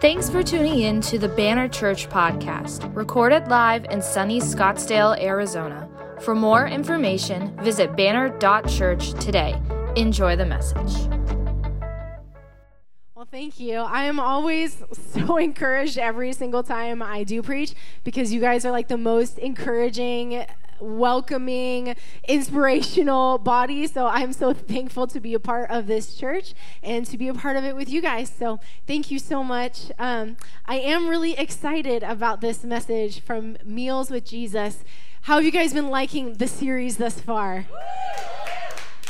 Thanks for tuning in to the Banner Church podcast, recorded live in sunny Scottsdale, Arizona. For more information, visit banner.church today. Enjoy the message. Well, thank you. I am always so encouraged every single time I do preach because you guys are like the most encouraging welcoming, inspirational body. So I'm so thankful to be a part of this church and to be a part of it with you guys. So thank you so much. Um, I am really excited about this message from Meals with Jesus. How have you guys been liking the series thus far?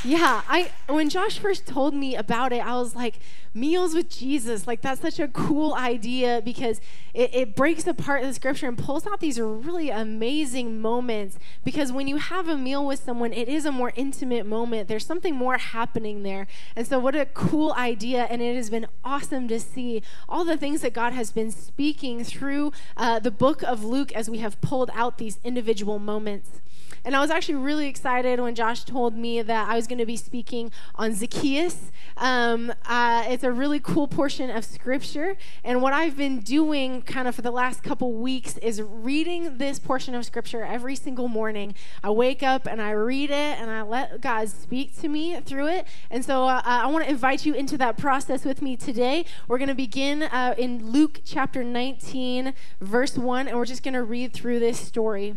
Yeah, I when Josh first told me about it, I was like, meals with Jesus, like that's such a cool idea because it, it breaks apart the scripture and pulls out these really amazing moments. Because when you have a meal with someone, it is a more intimate moment. There's something more happening there. And so, what a cool idea! And it has been awesome to see all the things that God has been speaking through uh, the book of Luke as we have pulled out these individual moments. And I was actually really excited when Josh told me that I was going to be speaking on Zacchaeus. Um, uh, it's a really cool portion of scripture. And what I've been doing kind of for the last couple weeks is reading this portion of scripture every single morning. I wake up and I read it and I let God speak to me through it. And so uh, I want to invite you into that process with me today. We're going to begin uh, in Luke chapter 19, verse 1, and we're just going to read through this story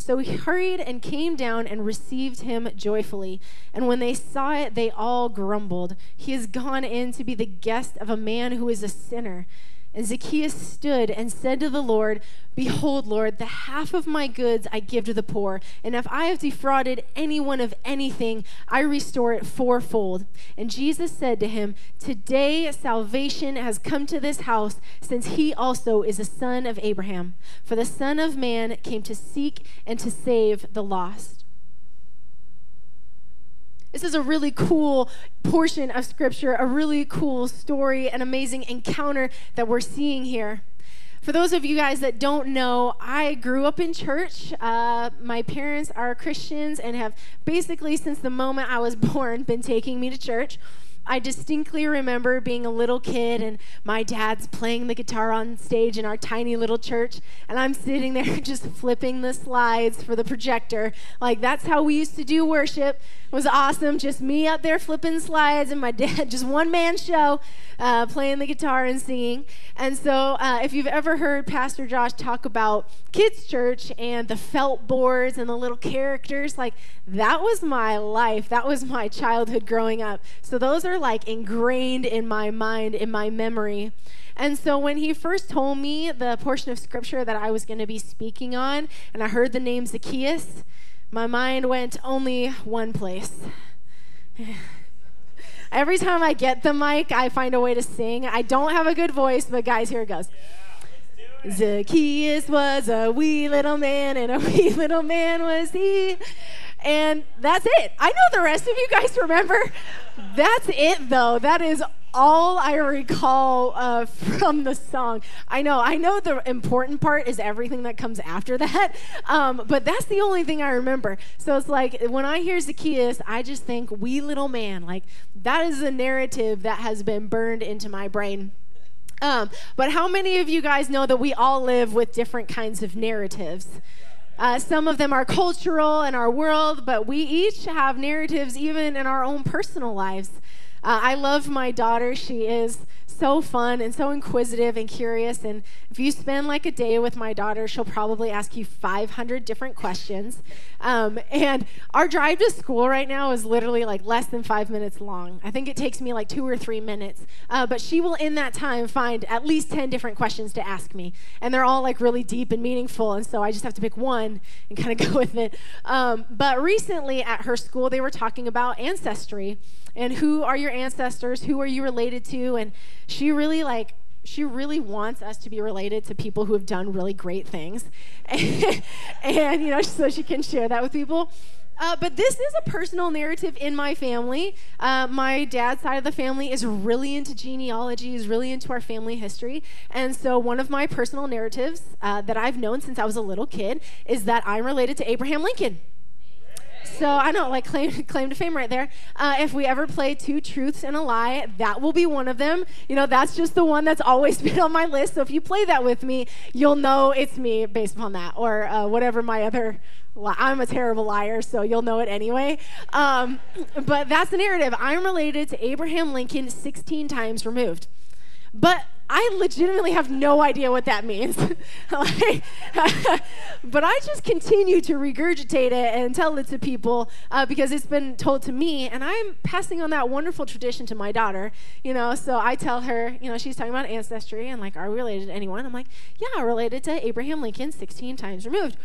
So he hurried and came down and received him joyfully. And when they saw it, they all grumbled. He has gone in to be the guest of a man who is a sinner. And Zacchaeus stood and said to the Lord, Behold, Lord, the half of my goods I give to the poor, and if I have defrauded anyone of anything, I restore it fourfold. And Jesus said to him, Today salvation has come to this house, since he also is a son of Abraham. For the Son of Man came to seek and to save the lost. This is a really cool portion of scripture, a really cool story, an amazing encounter that we're seeing here. For those of you guys that don't know, I grew up in church. Uh, my parents are Christians and have basically, since the moment I was born, been taking me to church. I distinctly remember being a little kid and my dad's playing the guitar on stage in our tiny little church, and I'm sitting there just flipping the slides for the projector. Like, that's how we used to do worship. Was awesome. Just me up there flipping slides, and my dad, just one man show, uh, playing the guitar and singing. And so, uh, if you've ever heard Pastor Josh talk about kids' church and the felt boards and the little characters, like, that was my life. That was my childhood growing up. So, those are like ingrained in my mind, in my memory. And so when he first told me the portion of scripture that I was going to be speaking on, and I heard the name Zacchaeus, my mind went only one place. Every time I get the mic, I find a way to sing. I don't have a good voice, but guys, here it goes. Yeah, Zacchaeus was a wee little man, and a wee little man was he. And that's it. I know the rest of you guys remember. That's it, though. That is all I recall uh, from the song. I know, I know the important part is everything that comes after that, um, but that's the only thing I remember. So it's like when I hear Zacchaeus, I just think wee little man. Like that is a narrative that has been burned into my brain. Um, but how many of you guys know that we all live with different kinds of narratives? Uh, some of them are cultural in our world, but we each have narratives even in our own personal lives. Uh, I love my daughter. She is so fun and so inquisitive and curious. And if you spend like a day with my daughter, she'll probably ask you 500 different questions. Um, and our drive to school right now is literally like less than five minutes long. I think it takes me like two or three minutes. Uh, but she will, in that time, find at least 10 different questions to ask me. And they're all like really deep and meaningful. And so I just have to pick one and kind of go with it. Um, but recently at her school, they were talking about ancestry and who are your ancestors? Who are you related to? And she really like she really wants us to be related to people who have done really great things. and, you know, so she can share that with people. Uh, but this is a personal narrative in my family. Uh, my dad's side of the family is really into genealogy, is really into our family history. And so, one of my personal narratives uh, that I've known since I was a little kid is that I'm related to Abraham Lincoln. So I know, like claim claim to fame right there. Uh, if we ever play two truths and a lie, that will be one of them. You know, that's just the one that's always been on my list. So if you play that with me, you'll know it's me based upon that, or uh, whatever my other I'm a terrible liar, so you'll know it anyway. Um, but that's the narrative. I'm related to Abraham Lincoln 16 times removed. But I legitimately have no idea what that means. like, but I just continue to regurgitate it and tell it to people uh, because it's been told to me, and I'm passing on that wonderful tradition to my daughter. You know, so I tell her, you know, she's talking about ancestry and like, are we related to anyone? I'm like, yeah, related to Abraham Lincoln, 16 times removed.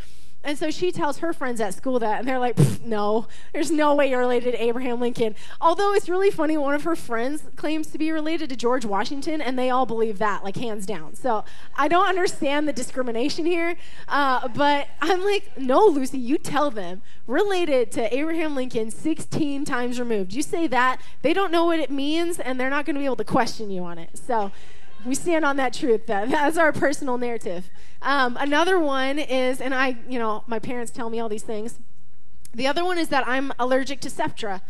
And so she tells her friends at school that, and they're like, no, there's no way you're related to Abraham Lincoln. Although it's really funny, one of her friends claims to be related to George Washington, and they all believe that, like hands down. So I don't understand the discrimination here. Uh, but I'm like, no, Lucy, you tell them. Related to Abraham Lincoln 16 times removed. You say that, they don't know what it means, and they're not going to be able to question you on it. So we stand on that truth. That, that's our personal narrative. Um, another one is, and I, you know, my parents tell me all these things. The other one is that I'm allergic to Septra.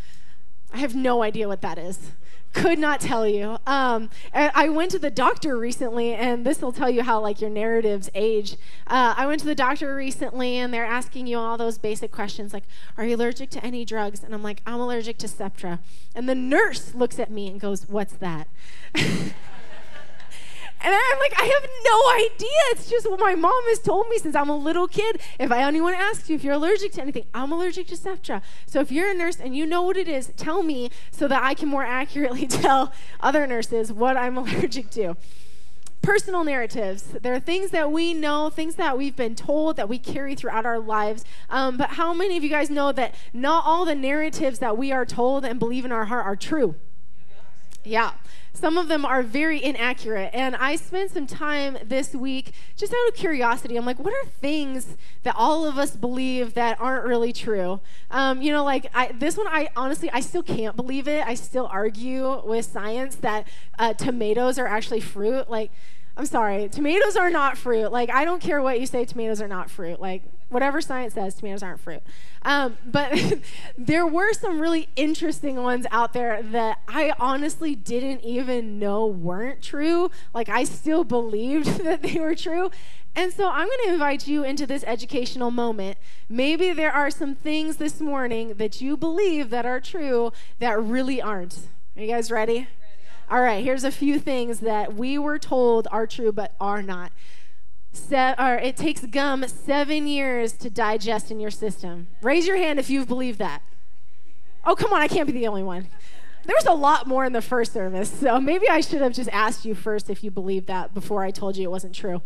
I have no idea what that is. Could not tell you. Um, I went to the doctor recently, and this will tell you how like your narratives age. Uh, I went to the doctor recently, and they're asking you all those basic questions like, "Are you allergic to any drugs?" And I'm like, "I'm allergic to Septra." And the nurse looks at me and goes, "What's that?" And I'm like, I have no idea. It's just what my mom has told me since I'm a little kid. If I anyone asks you if you're allergic to anything, I'm allergic to Septra. So if you're a nurse and you know what it is, tell me so that I can more accurately tell other nurses what I'm allergic to personal narratives. There are things that we know, things that we've been told that we carry throughout our lives. Um, but how many of you guys know that not all the narratives that we are told and believe in our heart are true? Yeah. Some of them are very inaccurate. And I spent some time this week just out of curiosity. I'm like, what are things that all of us believe that aren't really true? Um, you know, like I, this one, I honestly, I still can't believe it. I still argue with science that uh, tomatoes are actually fruit. Like, I'm sorry, tomatoes are not fruit. Like, I don't care what you say, tomatoes are not fruit. Like, whatever science says, tomatoes aren't fruit. Um, but there were some really interesting ones out there that I honestly didn't even know weren't true. Like, I still believed that they were true. And so I'm going to invite you into this educational moment. Maybe there are some things this morning that you believe that are true that really aren't. Are you guys ready? All right, here's a few things that we were told are true but are not. Se- or it takes gum seven years to digest in your system. Raise your hand if you've believed that. Oh, come on, I can't be the only one. There was a lot more in the first service, so maybe I should have just asked you first if you believed that before I told you it wasn't true.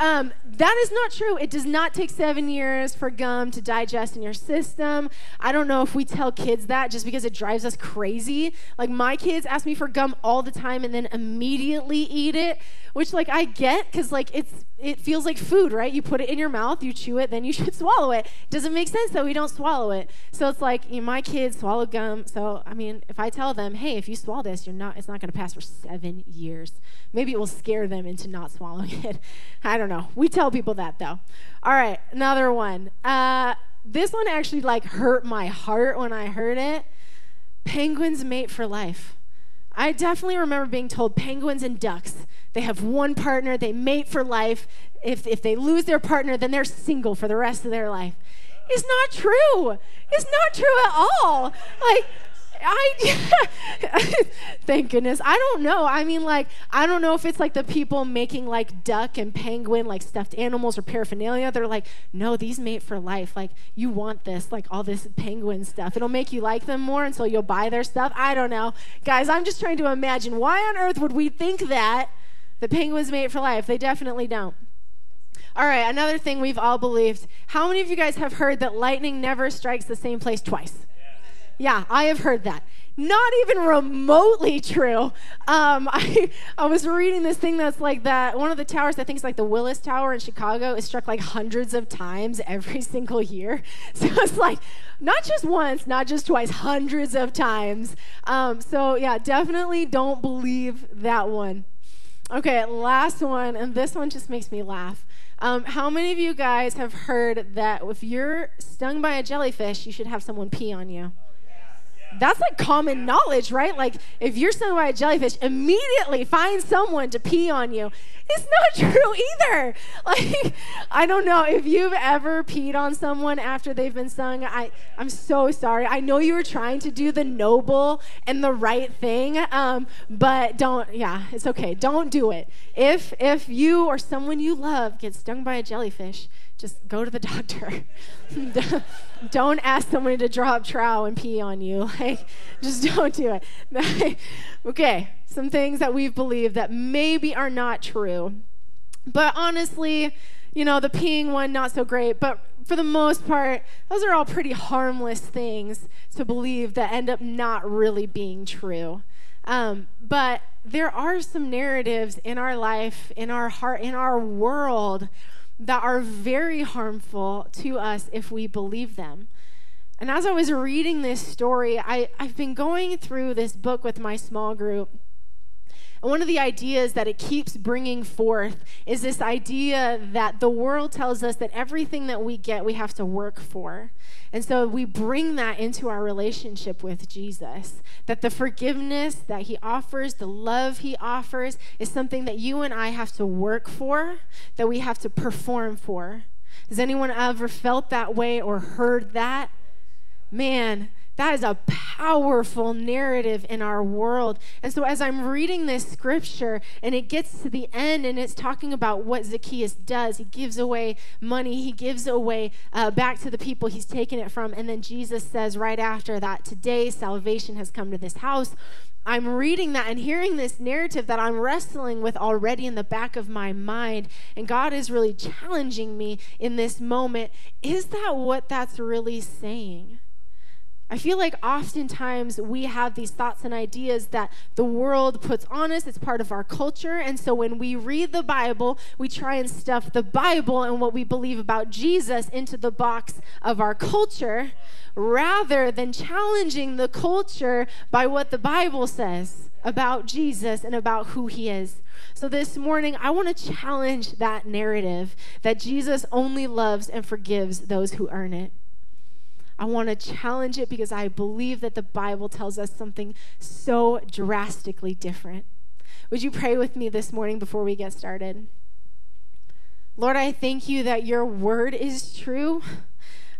Um, that is not true. It does not take seven years for gum to digest in your system. I don't know if we tell kids that just because it drives us crazy. Like my kids ask me for gum all the time and then immediately eat it, which like I get because like it's it feels like food, right? You put it in your mouth, you chew it, then you should swallow it. Doesn't make sense that we don't swallow it. So it's like you know, my kids swallow gum. So I mean, if I tell them, hey, if you swallow this, you're not. It's not going to pass for seven years. Maybe it will scare them into not swallowing it. I don't know. We tell people that though. All right, another one. Uh, this one actually like hurt my heart when I heard it. Penguins mate for life. I definitely remember being told penguins and ducks, they have one partner, they mate for life. If, if they lose their partner, then they're single for the rest of their life. It's not true. It's not true at all. Like, I thank goodness. I don't know. I mean, like, I don't know if it's like the people making like duck and penguin, like stuffed animals or paraphernalia. They're like, no, these mate for life. Like, you want this, like all this penguin stuff. It'll make you like them more, and so you'll buy their stuff. I don't know, guys. I'm just trying to imagine why on earth would we think that the penguins mate for life? They definitely don't. All right, another thing we've all believed. How many of you guys have heard that lightning never strikes the same place twice? Yeah, I have heard that. Not even remotely true. Um, I, I was reading this thing that's like that. One of the towers, I think it's like the Willis Tower in Chicago, is struck like hundreds of times every single year. So it's like not just once, not just twice, hundreds of times. Um, so yeah, definitely don't believe that one. Okay, last one, and this one just makes me laugh. Um, how many of you guys have heard that if you're stung by a jellyfish, you should have someone pee on you? That's like common knowledge, right? Like if you're stung by a jellyfish, immediately find someone to pee on you. It's not true either. Like, I don't know if you've ever peed on someone after they've been stung. I, I'm so sorry. I know you were trying to do the noble and the right thing, um, but don't. Yeah, it's okay. Don't do it. If if you or someone you love gets stung by a jellyfish, just go to the doctor. don't ask somebody to drop trow and pee on you. Like, just don't do it. okay, some things that we've believed that maybe are not true. But honestly, you know, the peeing one, not so great. But for the most part, those are all pretty harmless things to believe that end up not really being true. Um, but there are some narratives in our life, in our heart, in our world that are very harmful to us if we believe them. And as I was reading this story, I, I've been going through this book with my small group. And one of the ideas that it keeps bringing forth is this idea that the world tells us that everything that we get, we have to work for. And so we bring that into our relationship with Jesus. That the forgiveness that he offers, the love he offers, is something that you and I have to work for, that we have to perform for. Has anyone ever felt that way or heard that? Man, that is a powerful narrative in our world. And so, as I'm reading this scripture and it gets to the end and it's talking about what Zacchaeus does, he gives away money, he gives away uh, back to the people he's taken it from. And then Jesus says right after that, Today salvation has come to this house. I'm reading that and hearing this narrative that I'm wrestling with already in the back of my mind. And God is really challenging me in this moment. Is that what that's really saying? I feel like oftentimes we have these thoughts and ideas that the world puts on us. It's part of our culture. And so when we read the Bible, we try and stuff the Bible and what we believe about Jesus into the box of our culture rather than challenging the culture by what the Bible says about Jesus and about who he is. So this morning, I want to challenge that narrative that Jesus only loves and forgives those who earn it. I want to challenge it because I believe that the Bible tells us something so drastically different. Would you pray with me this morning before we get started? Lord, I thank you that your word is true.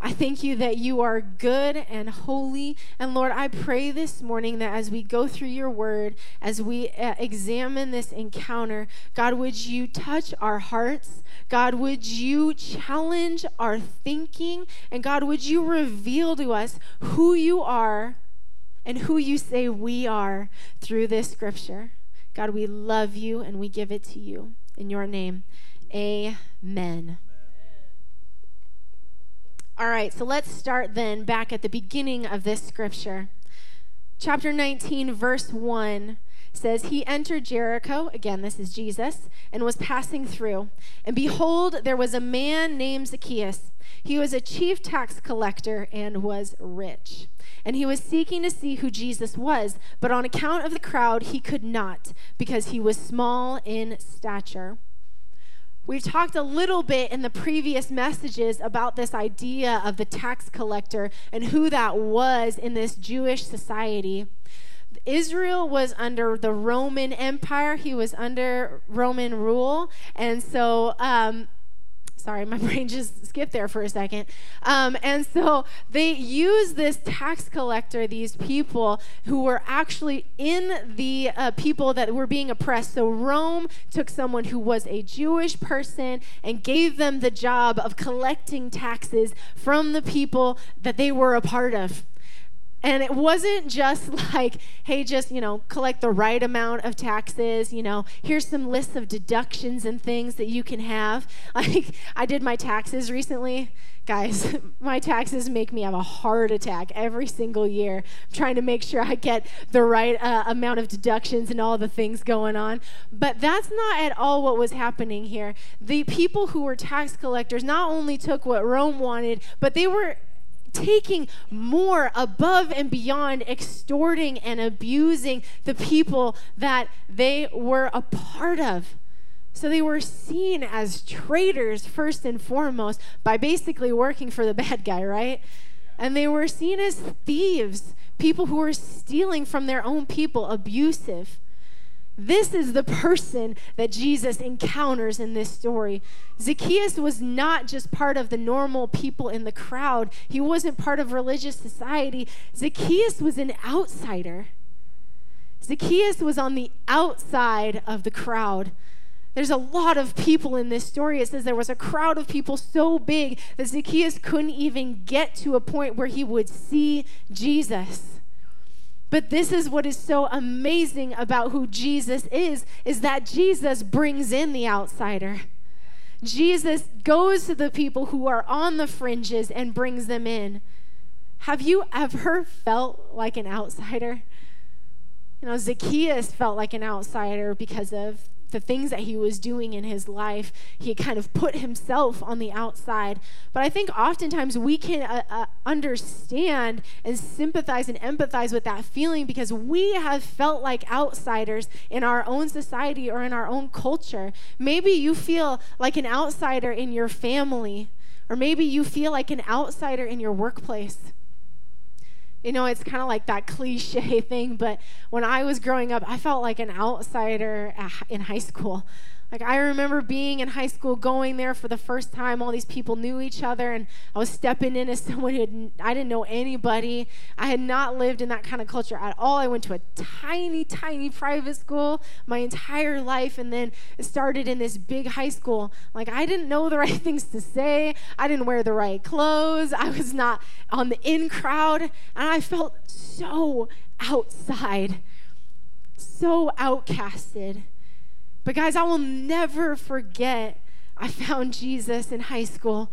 I thank you that you are good and holy. And Lord, I pray this morning that as we go through your word, as we uh, examine this encounter, God, would you touch our hearts? God, would you challenge our thinking? And God, would you reveal to us who you are and who you say we are through this scripture? God, we love you and we give it to you. In your name, amen. All right, so let's start then back at the beginning of this scripture. Chapter 19, verse 1 says, He entered Jericho, again, this is Jesus, and was passing through. And behold, there was a man named Zacchaeus. He was a chief tax collector and was rich. And he was seeking to see who Jesus was, but on account of the crowd, he could not, because he was small in stature. We've talked a little bit in the previous messages about this idea of the tax collector and who that was in this Jewish society. Israel was under the Roman Empire, he was under Roman rule. And so, um, Sorry, my brain just skipped there for a second. Um, and so they use this tax collector, these people who were actually in the uh, people that were being oppressed. So Rome took someone who was a Jewish person and gave them the job of collecting taxes from the people that they were a part of. And it wasn't just like, hey, just, you know, collect the right amount of taxes, you know, here's some lists of deductions and things that you can have. Like, I did my taxes recently. Guys, my taxes make me have a heart attack every single year. I'm trying to make sure I get the right uh, amount of deductions and all the things going on. But that's not at all what was happening here. The people who were tax collectors not only took what Rome wanted, but they were taking more above and beyond extorting and abusing the people that they were a part of. So they were seen as traitors first and foremost by basically working for the bad guy, right? And they were seen as thieves, people who were stealing from their own people, abusive. This is the person that Jesus encounters in this story. Zacchaeus was not just part of the normal people in the crowd, he wasn't part of religious society. Zacchaeus was an outsider. Zacchaeus was on the outside of the crowd. There's a lot of people in this story. It says there was a crowd of people so big that Zacchaeus couldn't even get to a point where he would see Jesus. But this is what is so amazing about who Jesus is is that Jesus brings in the outsider. Jesus goes to the people who are on the fringes and brings them in. Have you ever felt like an outsider? You know, Zacchaeus felt like an outsider because of the things that he was doing in his life, he kind of put himself on the outside. But I think oftentimes we can uh, uh, understand and sympathize and empathize with that feeling because we have felt like outsiders in our own society or in our own culture. Maybe you feel like an outsider in your family, or maybe you feel like an outsider in your workplace. You know, it's kind of like that cliche thing, but when I was growing up, I felt like an outsider in high school. Like I remember being in high school, going there for the first time. All these people knew each other, and I was stepping in as someone who had, I didn't know anybody. I had not lived in that kind of culture at all. I went to a tiny, tiny private school my entire life, and then started in this big high school. Like I didn't know the right things to say. I didn't wear the right clothes. I was not on the in crowd, and I felt so outside, so outcasted. But guys, I will never forget I found Jesus in high school.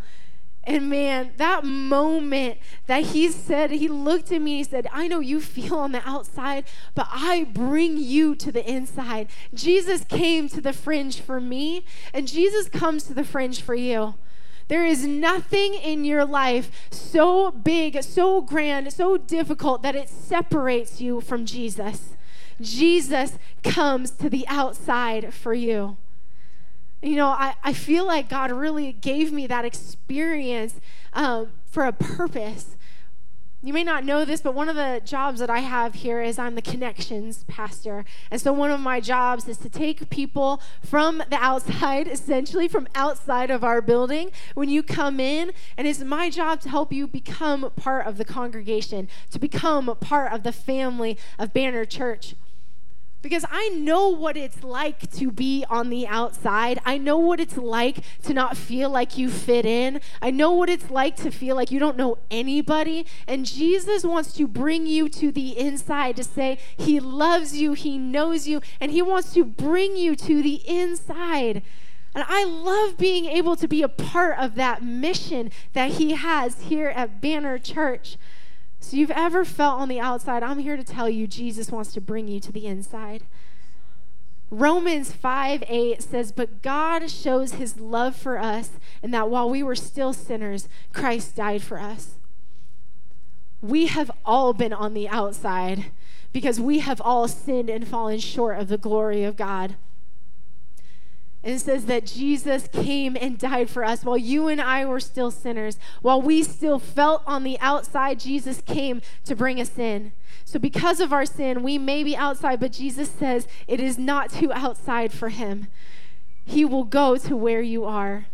And man, that moment that he said, he looked at me, he said, I know you feel on the outside, but I bring you to the inside. Jesus came to the fringe for me, and Jesus comes to the fringe for you. There is nothing in your life so big, so grand, so difficult that it separates you from Jesus. Jesus comes to the outside for you. You know, I, I feel like God really gave me that experience um, for a purpose. You may not know this, but one of the jobs that I have here is I'm the connections pastor. And so one of my jobs is to take people from the outside, essentially from outside of our building, when you come in, and it's my job to help you become part of the congregation, to become part of the family of Banner Church. Because I know what it's like to be on the outside. I know what it's like to not feel like you fit in. I know what it's like to feel like you don't know anybody. And Jesus wants to bring you to the inside to say, He loves you, He knows you, and He wants to bring you to the inside. And I love being able to be a part of that mission that He has here at Banner Church. So, you've ever felt on the outside, I'm here to tell you Jesus wants to bring you to the inside. Romans 5 8 says, But God shows his love for us, and that while we were still sinners, Christ died for us. We have all been on the outside because we have all sinned and fallen short of the glory of God. And it says that Jesus came and died for us while you and I were still sinners. While we still felt on the outside, Jesus came to bring us in. So, because of our sin, we may be outside, but Jesus says it is not too outside for him. He will go to where you are.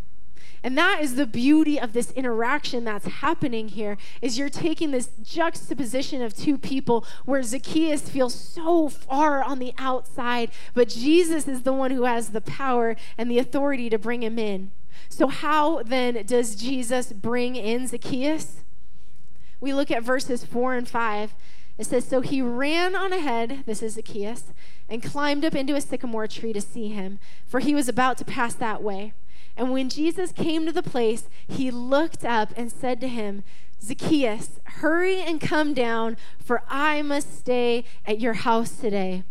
And that is the beauty of this interaction that's happening here is you're taking this juxtaposition of two people where Zacchaeus feels so far on the outside, but Jesus is the one who has the power and the authority to bring him in. So how then does Jesus bring in Zacchaeus? we look at verses 4 and 5. It says, So he ran on ahead, this is Zacchaeus, and climbed up into a sycamore tree to see him, for he was about to pass that way. And when Jesus came to the place, he looked up and said to him, Zacchaeus, hurry and come down, for I must stay at your house today.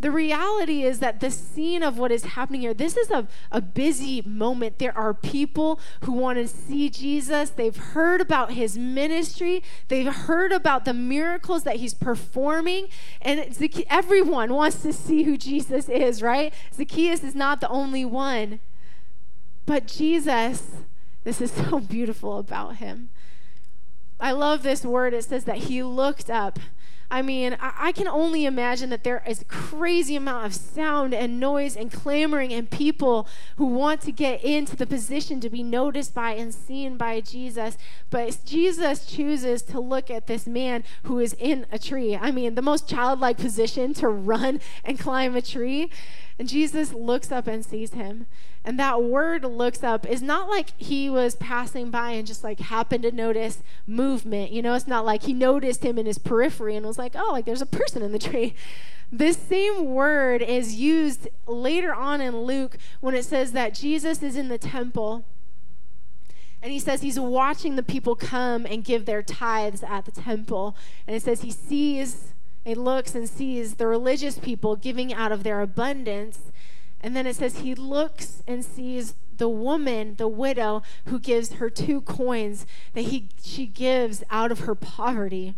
The reality is that the scene of what is happening here, this is a, a busy moment. There are people who want to see Jesus. They've heard about his ministry, they've heard about the miracles that he's performing, and everyone wants to see who Jesus is, right? Zacchaeus is not the only one. But Jesus, this is so beautiful about him. I love this word. It says that he looked up. I mean, I, I, can only imagine that there is a crazy amount of sound and noise and clamoring and people who want to get into the position to be noticed by and seen by Jesus. But Jesus chooses to look at this man who is in a tree. I mean, the most childlike position to run and climb a tree. And Jesus looks up and sees him. And that word looks up is not like he was passing by and just like happened to notice movement. You know, it's not like he noticed him in his periphery and was like, oh, like there's a person in the tree. This same word is used later on in Luke when it says that Jesus is in the temple. And he says he's watching the people come and give their tithes at the temple. And it says he sees he looks and sees the religious people giving out of their abundance. And then it says he looks and sees the woman, the widow, who gives her two coins that he, she gives out of her poverty.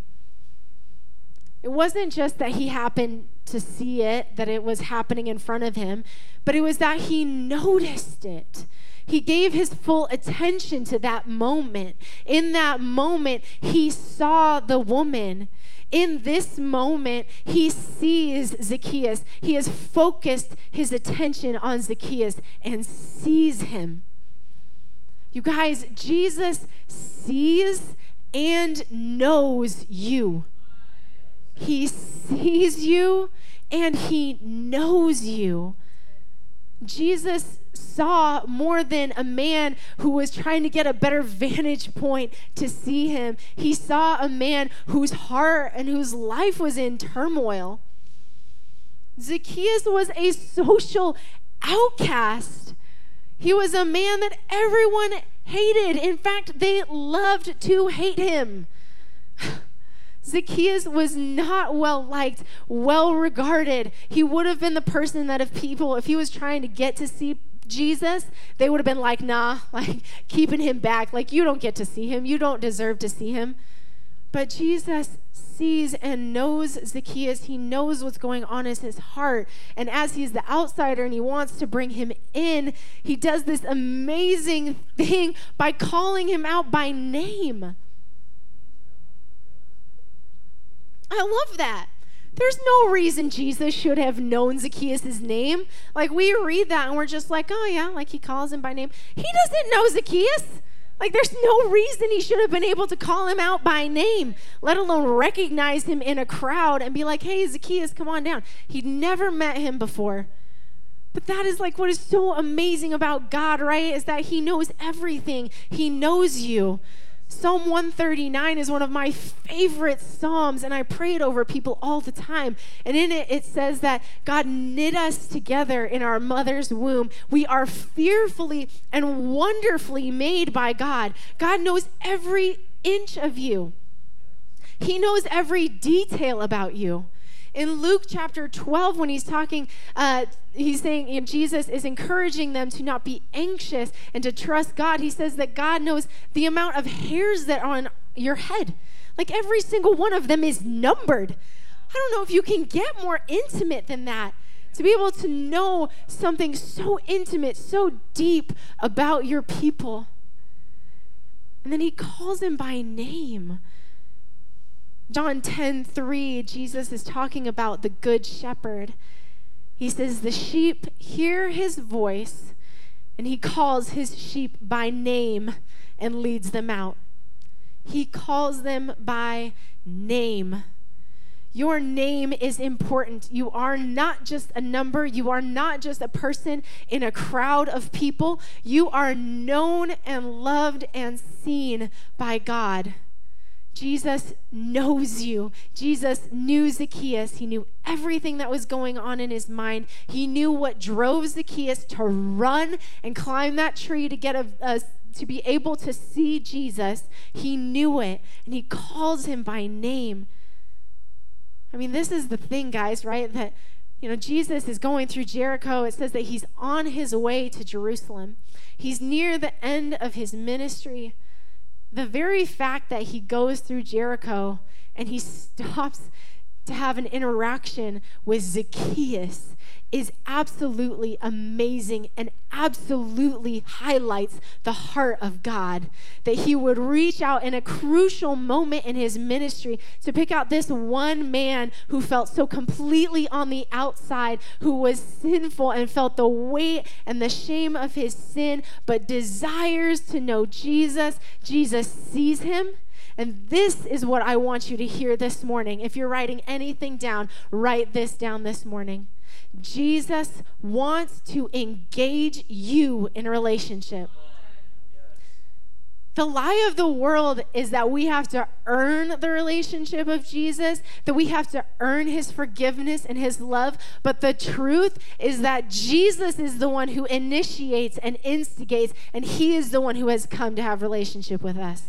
It wasn't just that he happened to see it, that it was happening in front of him, but it was that he noticed it. He gave his full attention to that moment. In that moment, he saw the woman in this moment, he sees Zacchaeus. He has focused his attention on Zacchaeus and sees him. You guys, Jesus sees and knows you. He sees you and he knows you. Jesus saw more than a man who was trying to get a better vantage point to see him. He saw a man whose heart and whose life was in turmoil. Zacchaeus was a social outcast. He was a man that everyone hated. In fact, they loved to hate him. Zacchaeus was not well liked, well regarded. He would have been the person that if people, if he was trying to get to see Jesus, they would have been like, nah, like keeping him back. Like, you don't get to see him. You don't deserve to see him. But Jesus sees and knows Zacchaeus. He knows what's going on in his heart. And as he's the outsider and he wants to bring him in, he does this amazing thing by calling him out by name. I love that. There's no reason Jesus should have known Zacchaeus' name. Like we read that and we're just like, oh yeah, like he calls him by name. He doesn't know Zacchaeus. Like there's no reason he should have been able to call him out by name, let alone recognize him in a crowd and be like, hey, Zacchaeus, come on down. He'd never met him before. But that is like what is so amazing about God, right? Is that he knows everything. He knows you. Psalm 139 is one of my favorite Psalms, and I pray it over people all the time. And in it, it says that God knit us together in our mother's womb. We are fearfully and wonderfully made by God. God knows every inch of you, He knows every detail about you in Luke chapter 12, when he's talking, uh, he's saying you know, Jesus is encouraging them to not be anxious and to trust God. He says that God knows the amount of hairs that are on your head. Like every single one of them is numbered. I don't know if you can get more intimate than that. To be able to know something so intimate, so deep about your people. And then he calls him by name. John 10 3, Jesus is talking about the good shepherd. He says, The sheep hear his voice, and he calls his sheep by name and leads them out. He calls them by name. Your name is important. You are not just a number. You are not just a person in a crowd of people. You are known and loved and seen by God. Jesus knows you. Jesus knew Zacchaeus. He knew everything that was going on in his mind. He knew what drove Zacchaeus to run and climb that tree to get a, a to be able to see Jesus. He knew it, and he calls him by name. I mean, this is the thing, guys, right? That you know, Jesus is going through Jericho. It says that he's on his way to Jerusalem. He's near the end of his ministry the very fact that he goes through Jericho and he stops to have an interaction with Zacchaeus is absolutely amazing and absolutely highlights the heart of God. That he would reach out in a crucial moment in his ministry to pick out this one man who felt so completely on the outside, who was sinful and felt the weight and the shame of his sin, but desires to know Jesus. Jesus sees him. And this is what I want you to hear this morning. If you're writing anything down, write this down this morning. Jesus wants to engage you in a relationship. The lie of the world is that we have to earn the relationship of Jesus, that we have to earn his forgiveness and his love. But the truth is that Jesus is the one who initiates and instigates, and he is the one who has come to have relationship with us.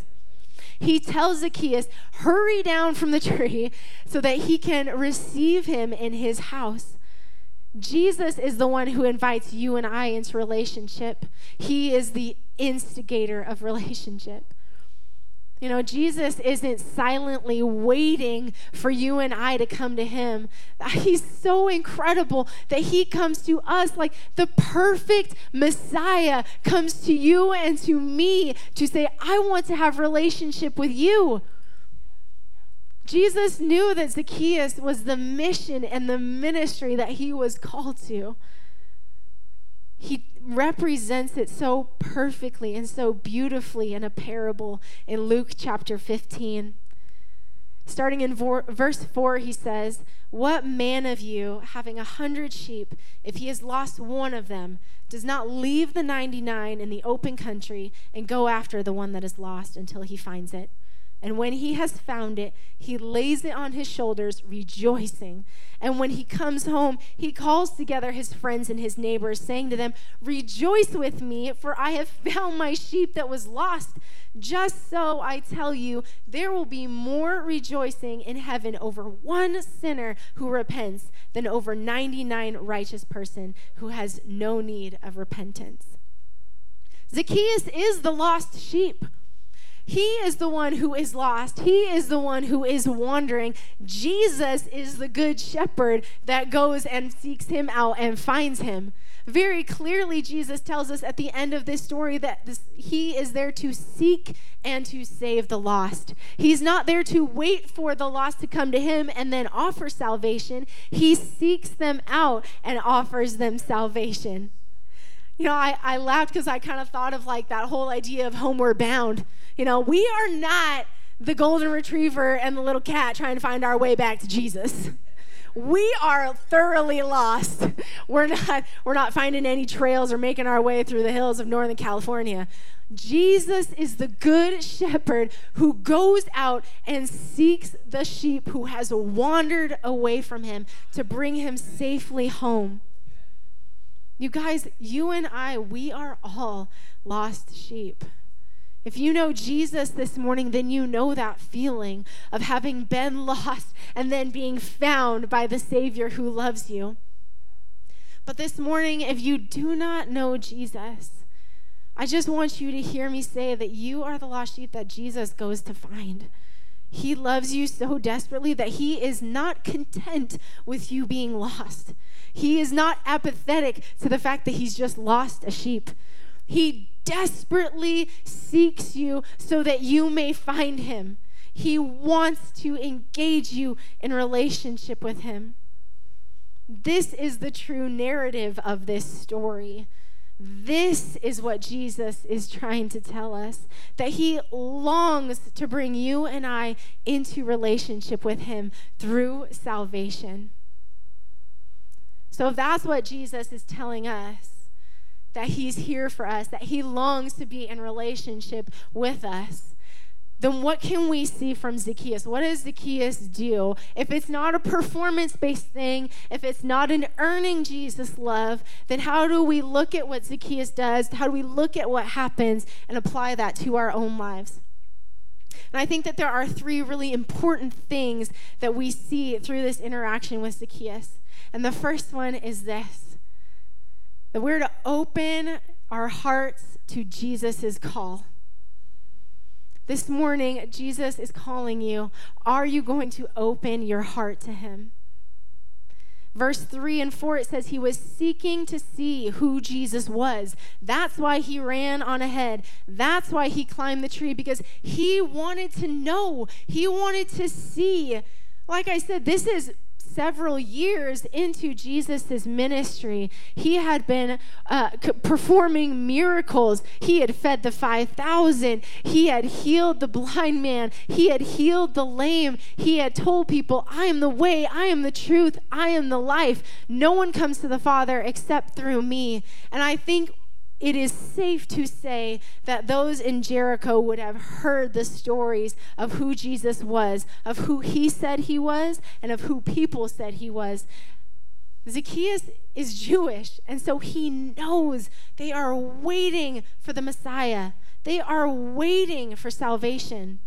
He tells Zacchaeus, hurry down from the tree so that he can receive him in his house. Jesus is the one who invites you and I into relationship. He is the instigator of relationship. You know, Jesus isn't silently waiting for you and I to come to him. He's so incredible that he comes to us like the perfect Messiah comes to you and to me to say, I want to have relationship with you. Jesus knew that Zacchaeus was the mission and the ministry that he was called to. He represents it so perfectly and so beautifully in a parable in Luke chapter 15. Starting in verse 4, he says, What man of you, having a hundred sheep, if he has lost one of them, does not leave the 99 in the open country and go after the one that is lost until he finds it? And when he has found it, he lays it on his shoulders, rejoicing. And when he comes home, he calls together his friends and his neighbors, saying to them, Rejoice with me, for I have found my sheep that was lost. Just so I tell you, there will be more rejoicing in heaven over one sinner who repents than over 99 righteous person who has no need of repentance. Zacchaeus is the lost sheep. He is the one who is lost. He is the one who is wandering. Jesus is the good shepherd that goes and seeks him out and finds him. Very clearly, Jesus tells us at the end of this story that this, he is there to seek and to save the lost. He's not there to wait for the lost to come to him and then offer salvation. He seeks them out and offers them salvation. You know, I, I laughed because I kind of thought of like that whole idea of homeward bound you know, we are not the golden retriever and the little cat trying to find our way back to Jesus. We are thoroughly lost. We're not we're not finding any trails or making our way through the hills of Northern California. Jesus is the good shepherd who goes out and seeks the sheep who has wandered away from him to bring him safely home. You guys, you and I, we are all lost sheep. If you know Jesus this morning, then you know that feeling of having been lost and then being found by the Savior who loves you. But this morning, if you do not know Jesus, I just want you to hear me say that you are the lost sheep that Jesus goes to find. He loves you so desperately that he is not content with you being lost. He is not apathetic to the fact that he's just lost a sheep. He desperately seeks you so that you may find him. He wants to engage you in relationship with him. This is the true narrative of this story. This is what Jesus is trying to tell us that he longs to bring you and I into relationship with him through salvation. So, if that's what Jesus is telling us, that He's here for us, that He longs to be in relationship with us, then what can we see from Zacchaeus? What does Zacchaeus do? If it's not a performance based thing, if it's not an earning Jesus love, then how do we look at what Zacchaeus does? How do we look at what happens and apply that to our own lives? And I think that there are three really important things that we see through this interaction with Zacchaeus. And the first one is this that we're to open our hearts to Jesus' call. This morning, Jesus is calling you. Are you going to open your heart to him? Verse 3 and 4, it says he was seeking to see who Jesus was. That's why he ran on ahead. That's why he climbed the tree, because he wanted to know. He wanted to see. Like I said, this is several years into Jesus' ministry, he had been uh, performing miracles. He had fed the 5,000, he had healed the blind man, he had healed the lame, he had told people, I am the way, I am the truth, I am the life. No one comes to the Father except through me. And I think it is safe to say that those in Jericho would have heard the stories of who Jesus was, of who he said he was, and of who people said he was. Zacchaeus is Jewish, and so he knows they are waiting for the Messiah. They are waiting for salvation.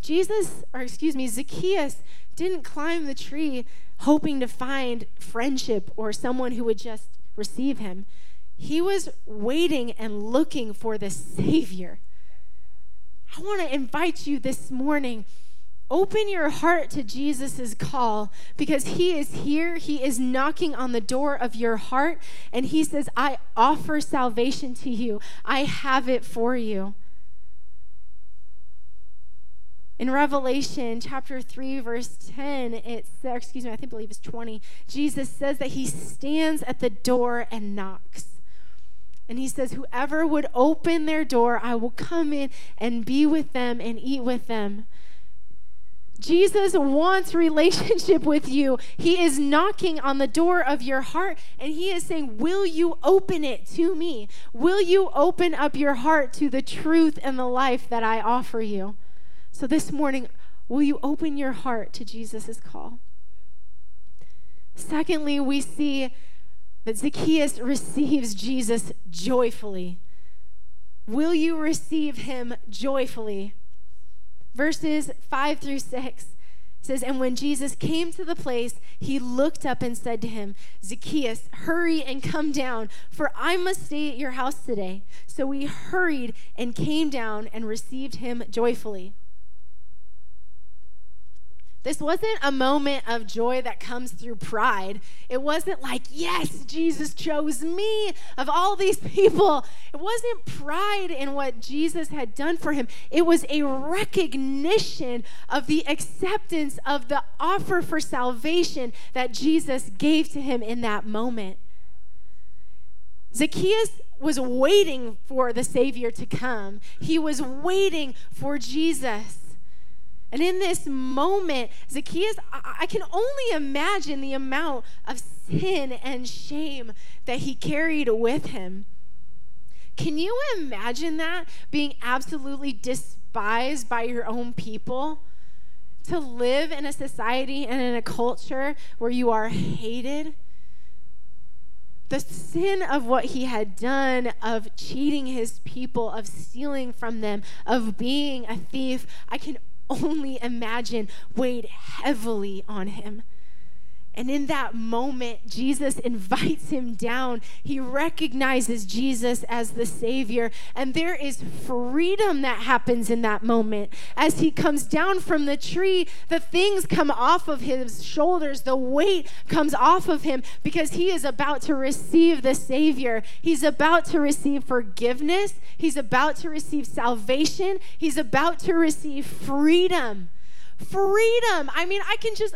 Jesus, or excuse me, Zacchaeus didn't climb the tree hoping to find friendship or someone who would just receive him. He was waiting and looking for the Savior. I want to invite you this morning. Open your heart to Jesus' call because he is here. He is knocking on the door of your heart and he says, I offer salvation to you. I have it for you. In Revelation chapter 3, verse 10, it's, excuse me, I think I believe it's 20, Jesus says that he stands at the door and knocks. And he says, Whoever would open their door, I will come in and be with them and eat with them. Jesus wants relationship with you. He is knocking on the door of your heart and he is saying, Will you open it to me? Will you open up your heart to the truth and the life that I offer you? So this morning, will you open your heart to Jesus' call? Secondly, we see but Zacchaeus receives Jesus joyfully. Will you receive him joyfully? Verses 5 through 6 says, And when Jesus came to the place, he looked up and said to him, Zacchaeus, hurry and come down, for I must stay at your house today. So he hurried and came down and received him joyfully. This wasn't a moment of joy that comes through pride. It wasn't like, yes, Jesus chose me of all these people. It wasn't pride in what Jesus had done for him. It was a recognition of the acceptance of the offer for salvation that Jesus gave to him in that moment. Zacchaeus was waiting for the Savior to come, he was waiting for Jesus. And in this moment, Zacchaeus, I, can only imagine the amount of sin and shame that he carried with him. Can you imagine that? Being absolutely despised by your own people? To live in a society and in a culture where you are hated? the sin of what he had done, of cheating his people, of stealing from them, of being a thief, I can only imagine weighed heavily on him. And in that moment, Jesus invites him down. He recognizes Jesus as the Savior. And there is freedom that happens in that moment. As he comes down from the tree, the things come off of his shoulders, the weight comes off of him because he is about to receive the Savior. He's about to receive forgiveness, he's about to receive salvation, he's about to receive freedom. Freedom. I mean, I can just.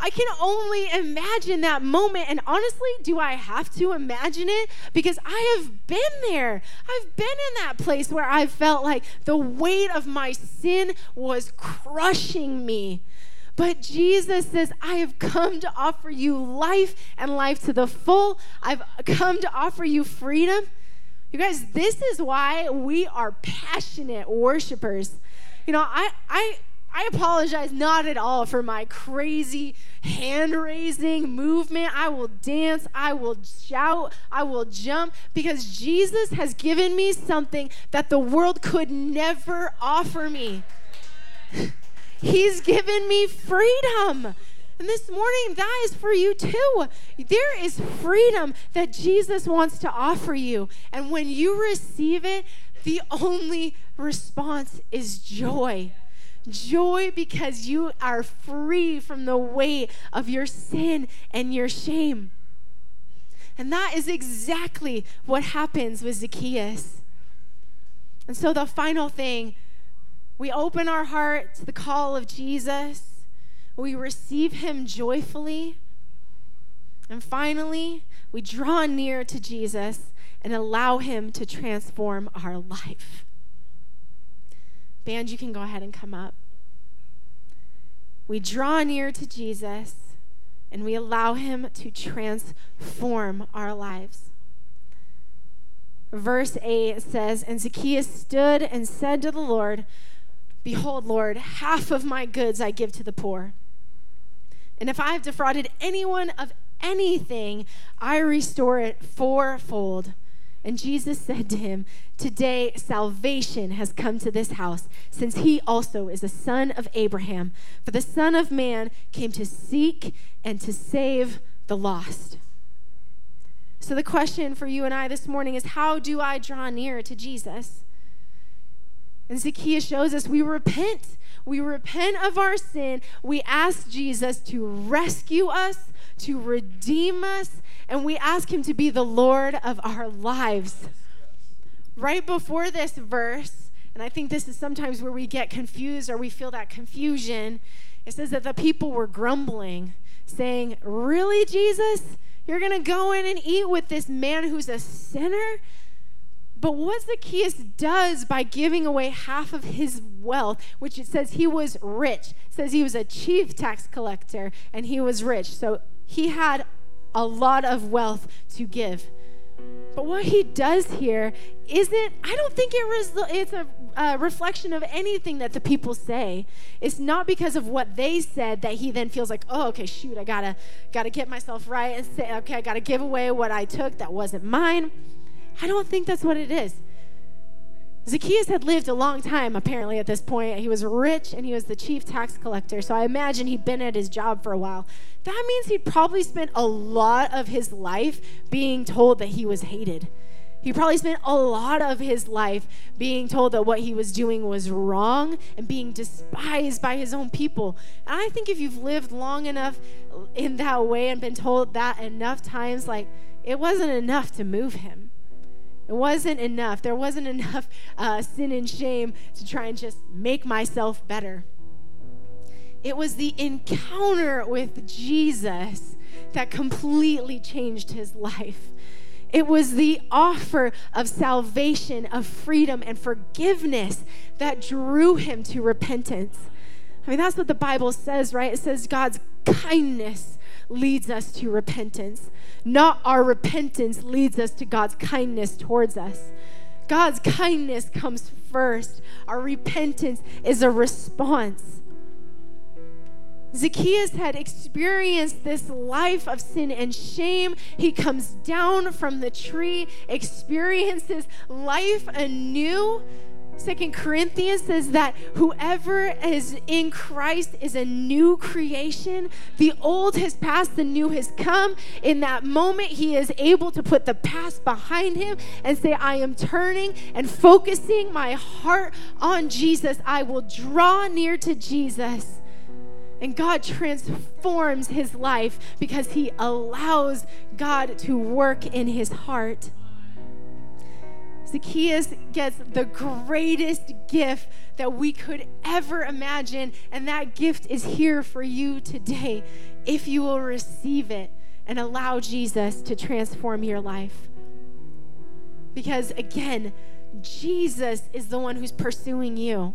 I, can only imagine that moment. And honestly, do I have to imagine it? Because I have been there. I've been in that place where I felt like the weight of my sin was crushing me. But Jesus says, I have come to offer you life and life to the full. I've come to offer you freedom. You guys, this is why we are passionate worshipers You know, I, I, I apologize not at all for my crazy hand raising movement. I will dance, I will shout, I will jump because Jesus has given me something that the world could never offer me. He's given me freedom. And this morning, that is for you too. There is freedom that Jesus wants to offer you. And when you receive it, the only response is joy. Joy because you are free from the weight of your sin and your shame. And that is exactly what happens with Zacchaeus. And so, the final thing, we open our heart to the call of Jesus, we receive him joyfully. And finally, we draw near to Jesus and allow him to transform our life. Band, you can go ahead and come up. We draw near to Jesus and we allow him to transform our lives. Verse 8 says, And Zacchaeus stood and said to the Lord, Behold, Lord, half of my goods I give to the poor. And if I have defrauded anyone of anything, I restore it fourfold. And Jesus said to him, Today salvation has come to this house, since he also is a son of Abraham. For the Son of Man came to seek and to save the lost. So, the question for you and I this morning is how do I draw near to Jesus? And Zacchaeus shows us we repent. We repent of our sin. We ask Jesus to rescue us, to redeem us, and we ask Him to be the Lord of our lives. Right before this verse, and I think this is sometimes where we get confused or we feel that confusion, it says that the people were grumbling, saying, Really, Jesus? You're going to go in and eat with this man who's a sinner? But what Zacchaeus does by giving away half of his wealth, which it says he was rich, says he was a chief tax collector and he was rich. So he had a lot of wealth to give. But what he does here isn't, I don't think it res- it's a, reflection of anything that the people say. It's not because of what they said that he then feels like, oh, okay, shoot, I gotta, gotta get myself right and say, okay, I gotta give away what I took that wasn't mine. I don't think that's what it is. Zacchaeus had lived a long time, apparently, at this point. He was rich and he was the chief tax collector. So I imagine he'd been at his job for a while. That means he'd probably spent a lot of his life being told that he was hated. He probably spent a lot of his life being told that what he was doing was wrong and being despised by his own people. And I think if you've lived long enough in that way and been told that enough times, like, it wasn't enough to move him. It wasn't enough. There wasn't enough uh, sin and shame to try and just make myself better. It was the encounter with Jesus that completely changed his life. It was the offer of salvation, of freedom, and forgiveness that drew him to repentance. I mean, that's what the Bible says, right? It says God's kindness leads us to repentance. Not our repentance leads us to God's kindness towards us. God's kindness comes first. Our repentance is a response. Zacchaeus had experienced this life of sin and shame. He comes down from the tree, experiences life anew Second Corinthians says that whoever is in Christ is a new creation. The old has passed, the new has come. In that moment, he is able to put the past behind him and say, I am turning and focusing my heart on Jesus. I will draw near to Jesus. And God transforms his life because he allows God to work in his heart. Zacchaeus gets the greatest gift that we could ever imagine, and that gift is here for you today if you will receive it and allow Jesus to transform your life. Because again, Jesus is the one who's pursuing you.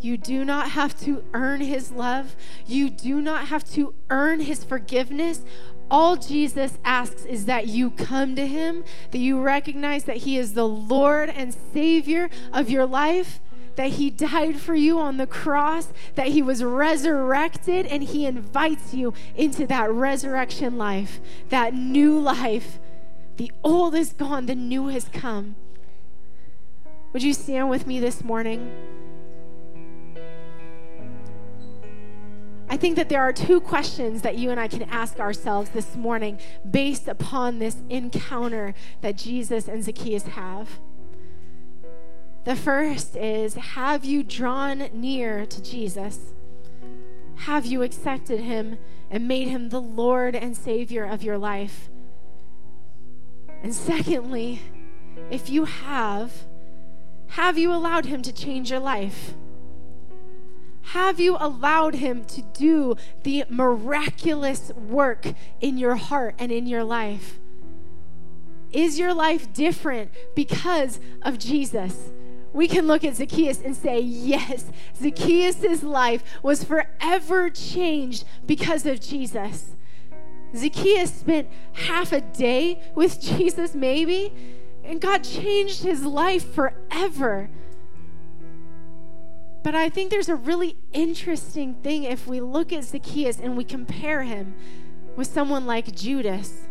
You do not have to earn his love. You do not have to earn his forgiveness. All Jesus asks is that you come to him, that you recognize that he is the Lord and Savior of your life, that He died for you on the cross, that He was resurrected, and He invites you into that resurrection life, that new life. The old is gone, the new has come. Would you stand with me this morning? I think that there are two questions that you and I can ask ourselves this morning based upon this encounter that Jesus and Zacchaeus have. The first is Have you drawn near to Jesus? Have you accepted him and made him the Lord and Savior of your life? And secondly, if you have, have you allowed him to change your life? Have you allowed Him to do the miraculous work in your heart and in your life? Is your life different because of Jesus? We can look at Zacchaeus and say, yes, Zacchaeus' life was forever changed because of Jesus. Zacchaeus spent half a day with Jesus, maybe, and God changed his life forever. But I think there's a really interesting thing if we look at Zacchaeus and we compare him with someone like Judas.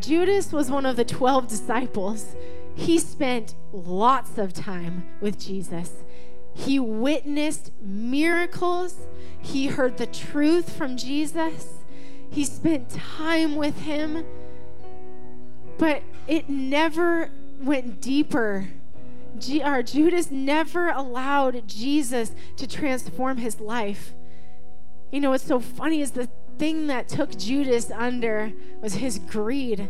Judas was one of the 12 disciples. He spent lots of time with Jesus. He witnessed miracles. He heard the truth from Jesus. He spent time with him. But it never went deeper G- or Judas never allowed Jesus to transform his life. You know, what's so funny is the thing that took Judas under was his greed,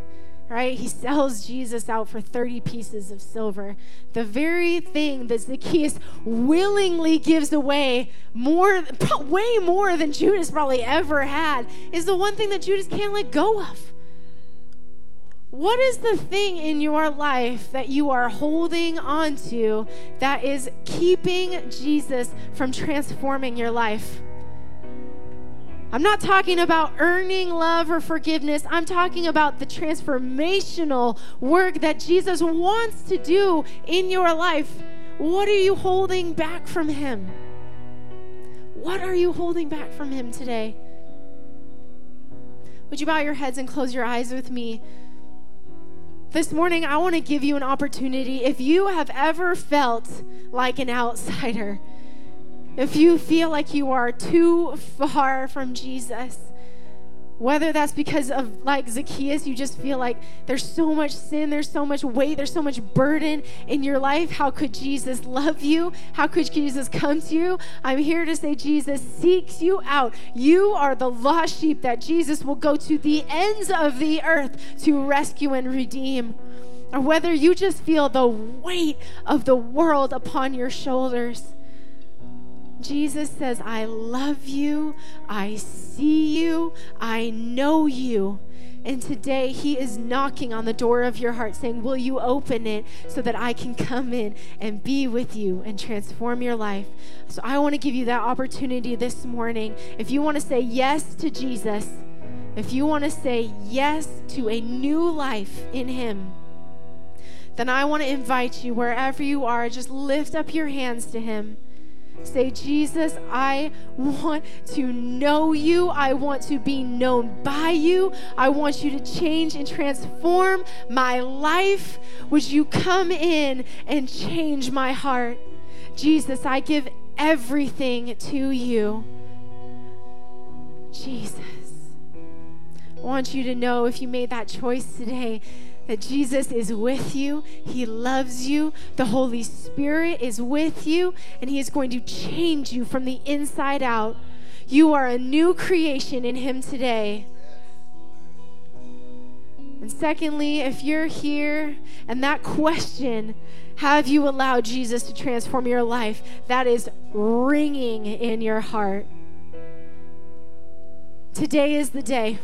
right? He sells Jesus out for 30 pieces of silver. The very thing that Zacchaeus willingly gives away more, way more than Judas probably ever had, is the one thing that Judas can't let go of. What is the thing in your life that you are holding on to that is keeping Jesus from transforming your life? I'm not talking about earning love or forgiveness. I'm talking about the transformational work that Jesus wants to do in your life. What are you holding back from Him? What are you holding back from Him today? Would you bow your heads and close your eyes with me? This morning, I want to give you an opportunity. If you have ever felt like an outsider, if you feel like you are too far from Jesus, whether that's because of like Zacchaeus, you just feel like there's so much sin, there's so much weight, there's so much burden in your life. How could Jesus love you? How could Jesus come to you? I'm here to say Jesus seeks you out. You are the lost sheep that Jesus will go to the ends of the earth to rescue and redeem. Or whether you just feel the weight of the world upon your shoulders. Jesus says, I love you, I see you, I know you. And today he is knocking on the door of your heart saying, Will you open it so that I can come in and be with you and transform your life? So I want to give you that opportunity this morning. If you want to say yes to Jesus, if you want to say yes to a new life in him, then I want to invite you wherever you are, just lift up your hands to him. Say, Jesus, I want to know you. I want to be known by you. I want you to change and transform my life. Would you come in and change my heart? Jesus, I give everything to you. Jesus, I want you to know if you made that choice today that Jesus is with you. He loves you. The Holy Spirit is with you, and He is going to change you from the inside out. You are a new creation in Him today. And secondly, if you're here and that question, have you allowed Jesus to transform your life? That is ringing in your heart. Today is the day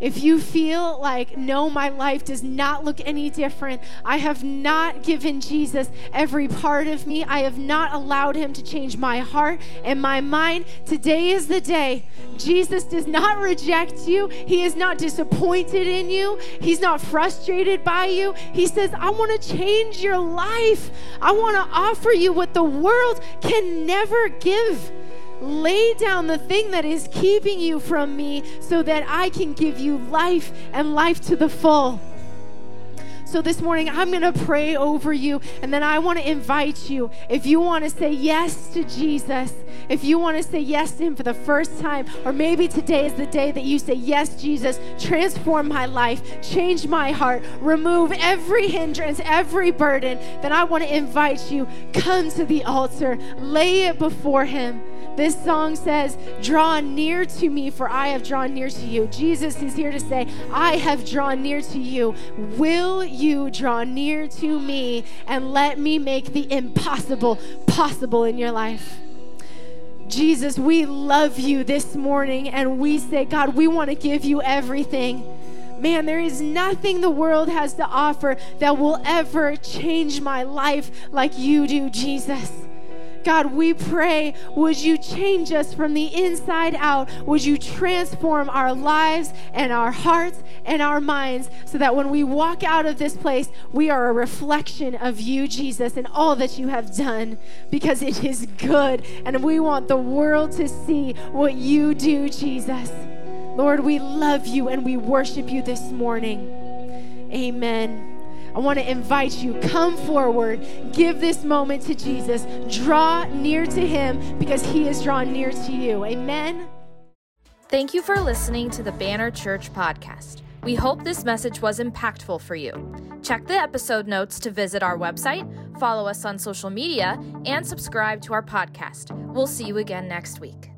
If you feel like, no, my life does not look any different, I have not given Jesus every part of me, I have not allowed him to change my heart and my mind, today is the day. Jesus does not reject you, he is not disappointed in you, he's not frustrated by you. He says, I want to change your life, I want to offer you what the world can never give. Lay down the thing that is keeping you from me so that I can give you life and life to the full. So this morning, I'm going to pray over you, and then I want to invite you. If you want to say yes to Jesus, if you want to say yes to Him for the first time, or maybe today is the day that you say, Yes, Jesus, transform my life, change my heart, remove every hindrance, every burden, then I want to invite you. Come to the altar, lay it before Him. This song says, Draw near to me, for I have drawn near to you. Jesus is here to say, I have drawn near to you. Will you draw near to me and let me make the impossible possible in your life? Jesus, we love you this morning and we say, God, we want to give you everything. Man, there is nothing the world has to offer that will ever change my life like you do, Jesus. God, we pray, would you change us from the inside out? Would you transform our lives and our hearts and our minds so that when we walk out of this place, we are a reflection of you, Jesus, and all that you have done because it is good. And we want the world to see what you do, Jesus. Lord, we love you and we worship you this morning. Amen. I want to invite you, come forward, give this moment to Jesus, draw near to him because he is drawn near to you. Amen. Thank you for listening to the Banner Church podcast. We hope this message was impactful for you. Check the episode notes to visit our website, follow us on social media, and subscribe to our podcast. We'll see you again next week.